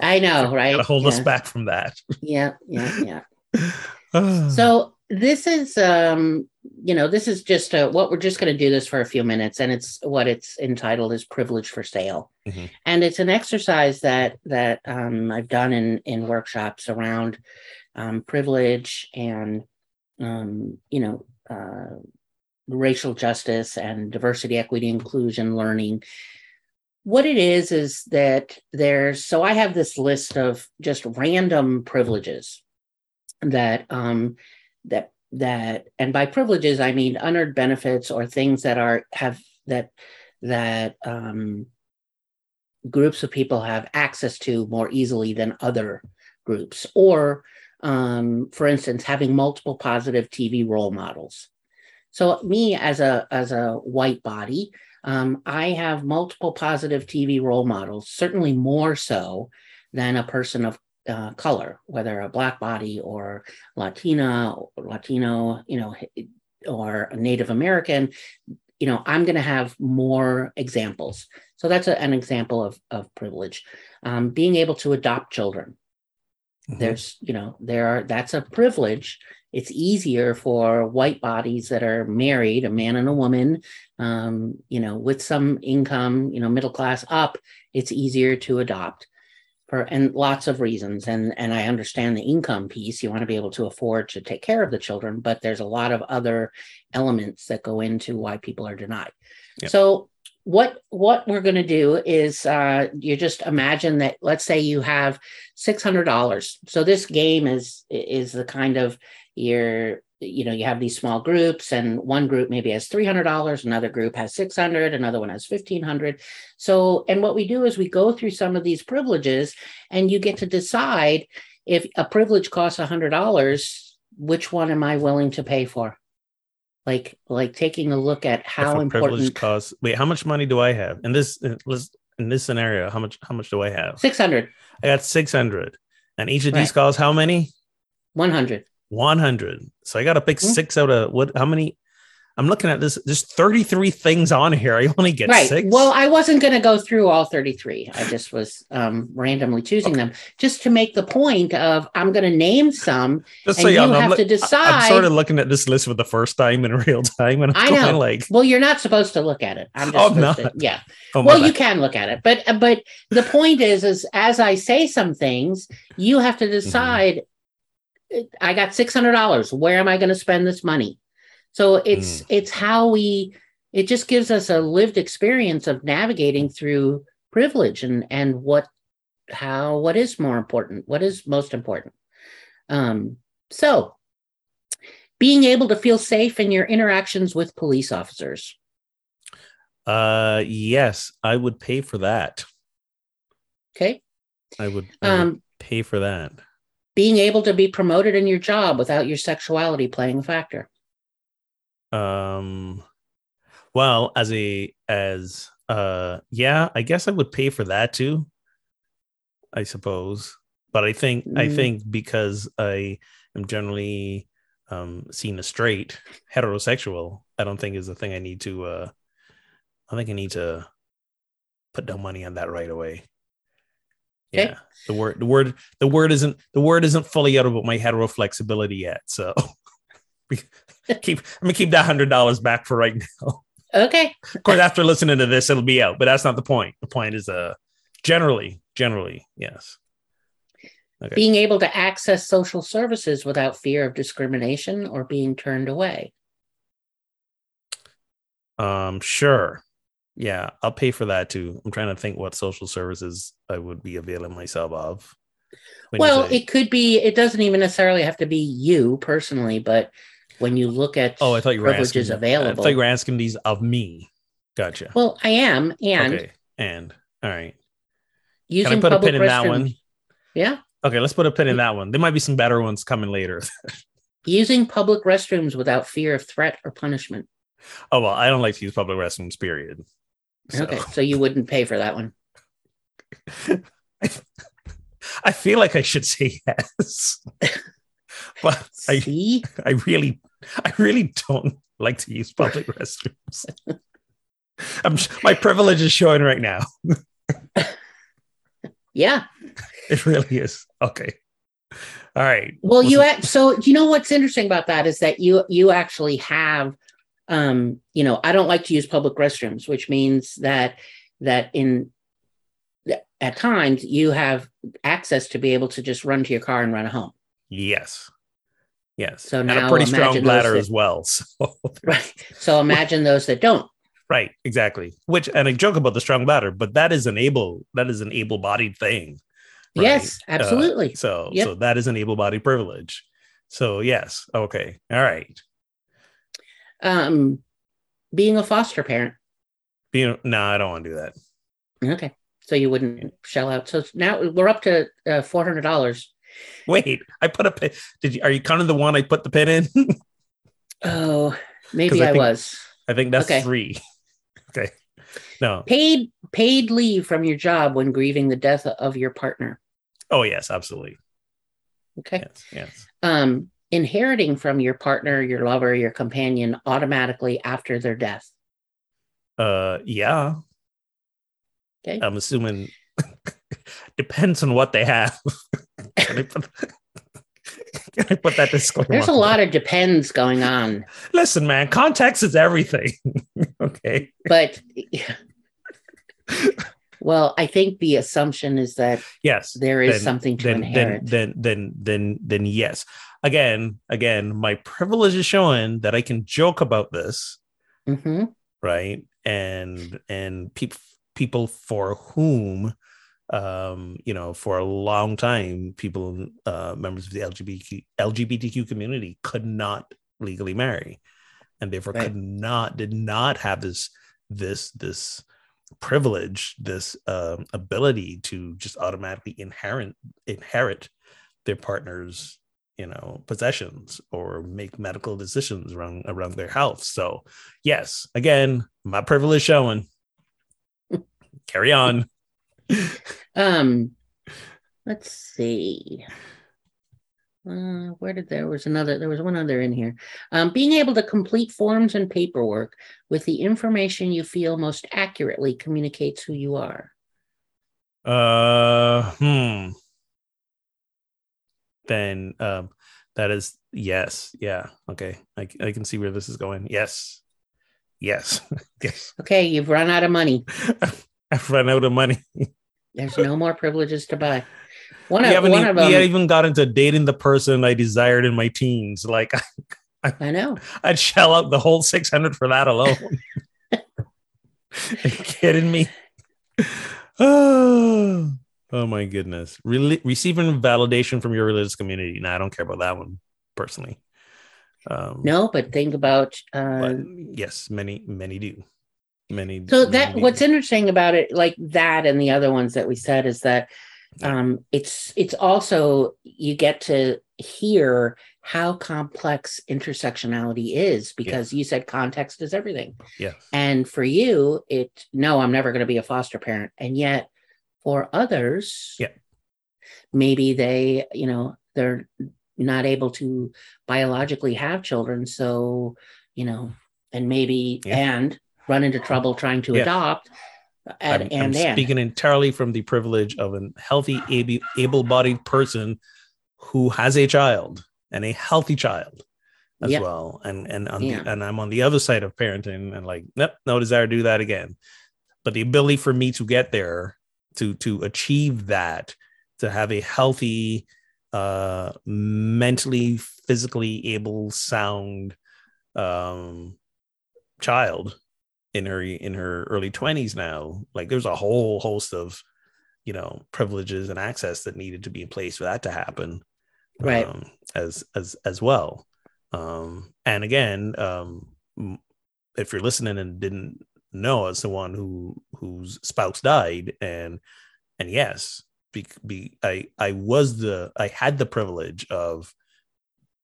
I know, right? hold yeah. us back from that. Yeah, yeah, yeah. so this is um you know this is just a, what we're just going to do this for a few minutes and it's what it's entitled is privilege for sale mm-hmm. and it's an exercise that that um, i've done in in workshops around um, privilege and um, you know uh, racial justice and diversity equity inclusion learning what it is is that there's so i have this list of just random privileges that um that that and by privileges i mean unearned benefits or things that are have that that um groups of people have access to more easily than other groups or um, for instance, having multiple positive TV role models. So me as a as a white body, um, I have multiple positive TV role models, certainly more so than a person of uh, color, whether a black body or Latina, or Latino, you know, or Native American. You know, I'm going to have more examples. So that's a, an example of of privilege. Um, being able to adopt children. Mm-hmm. There's, you know, there are that's a privilege. It's easier for white bodies that are married, a man and a woman, um, you know, with some income, you know, middle class up. It's easier to adopt. For and lots of reasons and and i understand the income piece you want to be able to afford to take care of the children but there's a lot of other elements that go into why people are denied Yep. so what what we're going to do is uh, you just imagine that let's say you have $600 so this game is is the kind of you're you know you have these small groups and one group maybe has $300 another group has 600 another one has 1500 so and what we do is we go through some of these privileges and you get to decide if a privilege costs $100 which one am i willing to pay for like like taking a look at how important costs. Wait, how much money do I have in this? In, this scenario, how much? How much do I have? 600 I got six hundred, and each of these Right. costs how many? 100 One hundred. So I got to pick Mhm. six out of what? How many? I'm looking at this. There's 33 things on here. I only get right six. well i wasn't going to go through all 33 i just was um randomly choosing them just to make the point of i'm going to name some Just and you know, I'm have look- to decide. I'm sort of looking at this list for the first time in real time, and I'm I know. like, well you're not supposed to look at it i'm just Oh, to yeah oh well you can look at it but but the point is is as i say some things you have Mm-hmm. to decide i got $600 where am i going to spend this money so Mm. it's it's how we it just gives us a lived experience of navigating through privilege and and what how what is more important what is most important um so being able to feel safe in your interactions with police officers uh, yes, I would pay for that. okay I would, I would um pay for that. Being able to be promoted in your job without your sexuality playing a factor. Um, well, as a as uh, yeah, I guess I would pay for that too. I suppose, but I think I Mm. think because I am generally um seen as straight, heterosexual, I don't think is the thing I need to. uh I think I need to put down money on that right away. Okay. Yeah, the word the word the word isn't the word isn't fully out about my hetero flexibility yet, so. keep I'm gonna keep that hundred dollars back for right now. Okay. Of course, after listening to this, it'll be out, but that's not the point. The point is uh generally, generally, yes. Okay. Being able to access social services without fear of discrimination or being turned away. Um sure. Yeah, I'll pay for that too. I'm trying to think what social services I would be availing myself of. Well, say- it could be, it doesn't even necessarily have to be you personally, but when you look at oh, I thought you were privileges asking. I available. thought you were asking these of me. Gotcha. well, I am. And okay. And all right. using Can I put a public pin in that restrooms- one? Yeah. Okay, let's put a pin in mm. that one. There might be some better ones coming later. Using public restrooms without fear of threat or punishment. Oh well, I don't like to use public restrooms. Period. So, Okay. So you wouldn't pay for that one. I feel like I should say yes, but I, See? I really, I really don't like to use public restrooms. I'm, my privilege is showing right now. Yeah. It really is. Okay. All right. Well, you act, so you know what's interesting about that is that you you actually have um you know I don't like to use public restrooms which means that that in at times you have access to be able to just run to your car and run home yes, yes. So and a pretty strong bladder that- as well. So right so imagine those that don't right, exactly. Which and I joke about the strong bladder, but that is an able that is an able-bodied thing. right? yes Uh, absolutely so Yep. so that is an able-bodied privilege. So yes, okay, all right. Um being a foster parent You no, I don't want to do that. okay so you wouldn't shell out so now we're up to uh, $400 Wait, I put a pin. Did you? Are you kind of the one I put the pin in? oh maybe I I think- was I think that's Okay. three. Okay. No. paid paid leave from your job when grieving the death of your partner Oh yes, absolutely. okay Yes, yes. um inheriting from your partner your lover your companion automatically after their death Uh, yeah. Okay. I'm assuming depends on what they have. can, I put, can I put that disclaimer? there's a lot of depends going on? Listen, man, context is everything. okay. but Well, I think the assumption is that yes, there is then- something to then, inherit. then then then then then yes. Again, again, my privilege is showing that I can joke about this, hmm right? And and people people for whom um you know for a long time people uh members of the lgbtq lgbtq community could not legally marry and therefore Right. could not did not have this this this privilege this um ability to just automatically inherit inherit their partner's you know possessions or make medical decisions around around their health so yes again my privilege showing carry on Um, let's see. Uh, where did there was another? There was one other in here. Um, being able to complete forms and paperwork with the information you feel most accurately communicates who you are. Uh, hmm. Then um, that is yes, yeah, okay. I I can see where this is going. Yes, yes, yes. Okay, you've run out of money. I've run out of money. There's no more privileges to buy. One of one even, of them. haven't even got into dating the person I desired in my teens. Like I know. I'd shell out the whole six hundred for that alone. Are you kidding me? Oh, oh my goodness. Really receiving validation from your religious community. Now, I don't care about that one personally. Um, No, but think about uh, but yes, many, many do. Many. So many that do. what's interesting about it, like that and the other ones that we said, is that um, it's it's also you get to hear how complex intersectionality is because you said context is everything, Yeah. and for you, it no, I'm never going to be a foster parent, and yet for others, Yeah. maybe they, you know, they're not able to biologically have children, so you know, and maybe Yeah. and run into trouble trying to Yeah. adopt. And, I'm, and, I'm speaking entirely from the privilege of a healthy, able, able-bodied person who has a child and a healthy child as Yep. well. And and on Yeah. the, and I'm on the other side of parenting and like, nope, no desire to do that again. But the ability for me to get there, to to achieve that, to have a healthy, uh, mentally, physically able, sound, um, child in her in her early 20s now like there's a whole host of you know privileges and access that needed to be in place for that to happen Right. um, as as as well um and again um if you're listening and didn't know as someone who whose spouse died. And and yes be, be i i was the i had the privilege of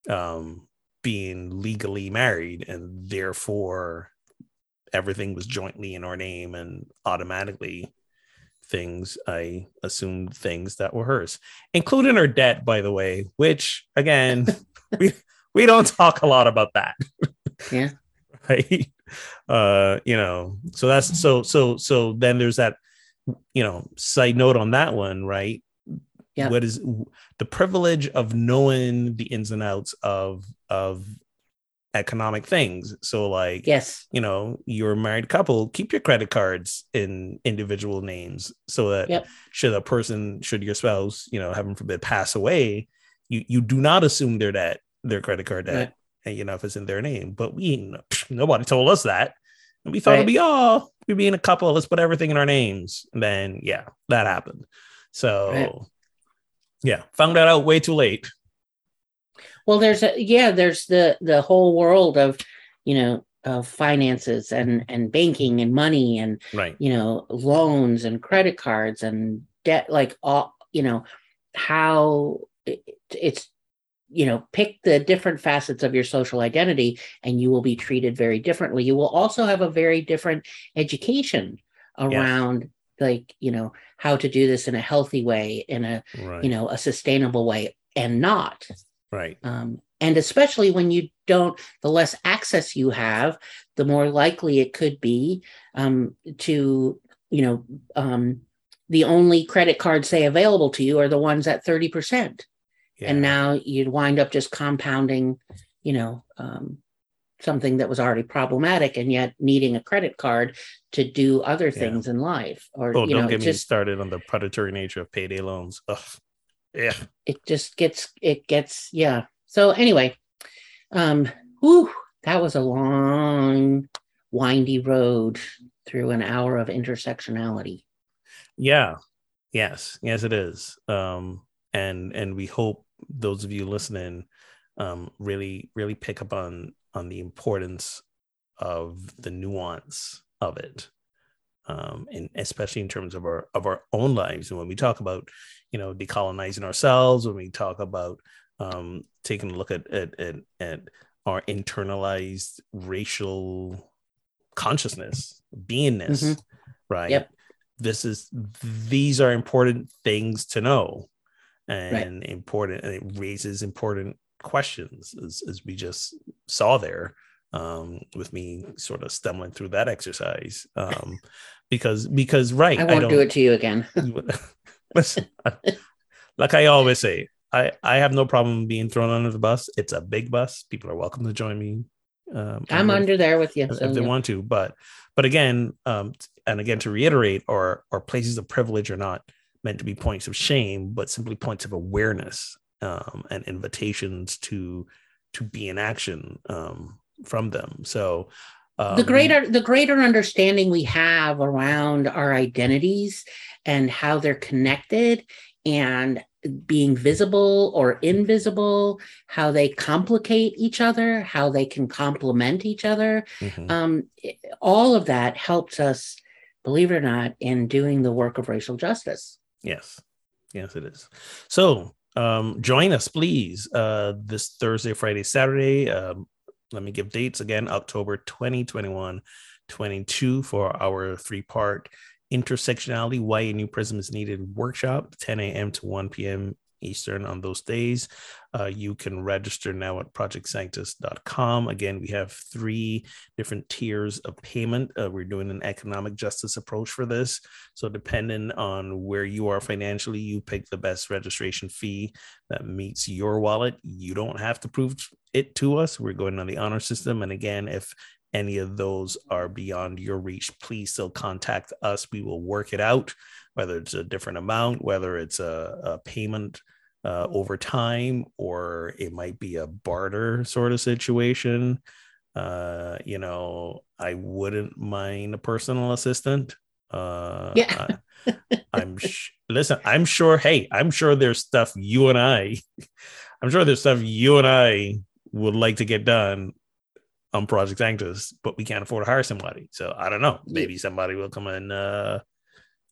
um being legally married and therefore everything was jointly in our name and automatically things i assumed things that were hers including her debt by the way which again we we don't talk a lot about that. Yeah. right uh you know so that's so so so then there's that you know side note on that one right Yeah. what is the privilege of knowing the ins and outs of of economic things so like Yes. you know you're a married couple keep your credit cards in individual names so that Yep. should a person should your spouse you know heaven forbid pass away you you do not assume their debt their credit card debt Right. And you know if it's in their name but we nobody told us that. And we thought Right. it'd be oh we'd be in a couple let's put everything in our names. And then yeah that happened. So Right. yeah found that out way too late. Well, there's a yeah, there's the the whole world of, you know, of finances and and banking and money and right. you know loans and credit cards and debt, like all you know, how it, it's you know pick the different facets of your social identity and you will be treated very differently. You will also have a very different education around like you know how to do this in a healthy way in a right. you know a sustainable way and not. Right. Um, and especially when you don't the less access you have the more likely it could be um, to you know um, the only credit cards say available to you are the ones at 30% yeah. and now you'd wind up just compounding you know um, something that was already problematic and yet needing a credit card to do other things yeah. in life or oh, you don't know, get me started on the predatory nature of payday loans. Ugh. yeah. It just gets it gets yeah. So anyway um whew, that was a long windy road through an hour of intersectionality. Yeah. Yes. Yes it is. Um and and we hope those of you listening um really really pick up on on the importance of the nuance of it um, and especially in terms of our of our own lives and when we talk about you know decolonizing ourselves when we talk about um, taking a look at, at at, at our internalized racial consciousness beingness mm-hmm. right yep. this is these are important things to know and right. important and it raises important questions as, as we just saw there um, with me sort of stumbling through that exercise um, because because right i won't I do it to you again listen like i always say i i have no problem being thrown under the bus it's a big bus people are welcome to join me um, i'm under there with you if, so, if they yeah. want to but but again um and again to reiterate or our places of privilege or not meant to be points of shame but simply points of awareness um, and invitations to to be in action um, from them. So um, the greater the greater understanding we have around our identities and how they're connected and being visible or invisible, how they complicate each other, how they can complement each other. Mm-hmm. Um, all of that helps us, believe it or not, in doing the work of racial justice. Yes. Yes, it is. So um, join us, please, uh, this Thursday, Friday, Saturday. Um, let me give dates again October 20, 22 for our three part intersectionality why a new prism is needed workshop 10 a.m to 1 p.m Eastern on those days. Uh, you can register now at projectsanctus.com. Again, we have three different tiers of payment. Uh, we're doing an economic justice approach for this. So, depending on where you are financially, you pick the best registration fee that meets your wallet. You don't have to prove it to us. We're going on the honor system. And again, if any of those are beyond your reach, please still contact us. We will work it out, whether it's a different amount, whether it's a, a payment uh, over time, or it might be a barter sort of situation. Uh, you know, I wouldn't mind a personal assistant. Uh, yeah. I, am sh- listen. I'm sure. Hey, I'm sure there's stuff you and I. I'm sure there's stuff you and I would like to get done on Project Sanctus, but we can't afford to hire somebody. So I don't know. Maybe somebody will come and uh,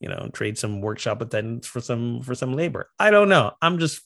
you know trade some workshop attendants for some for some labor. I don't know. I'm just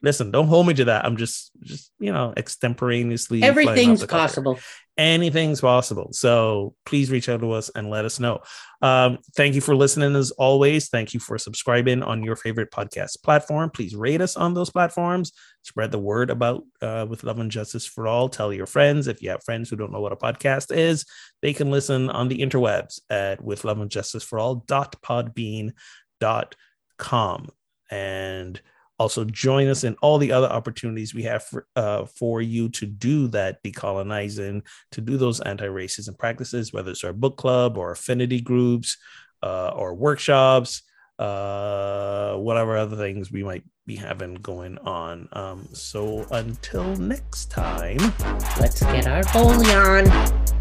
listen. Don't hold me to that. I'm just just you know extemporaneously. Everything's possible anything's possible. So please reach out to us and let us know. Um, thank you for listening as always. Thank you for subscribing on your favorite podcast platform. Please rate us on those platforms. Spread the word about uh, with love and justice for all. Tell your friends. If you have friends who don't know what a podcast is, they can listen on the interwebs at with love and justice for all dot podbean dot com and also, join us in all the other opportunities we have for, uh, for you to do that decolonizing, to do those anti racism practices, whether it's our book club or affinity groups uh, or workshops, uh, whatever other things we might be having going on. Um, so, until next time, let's get our holy on.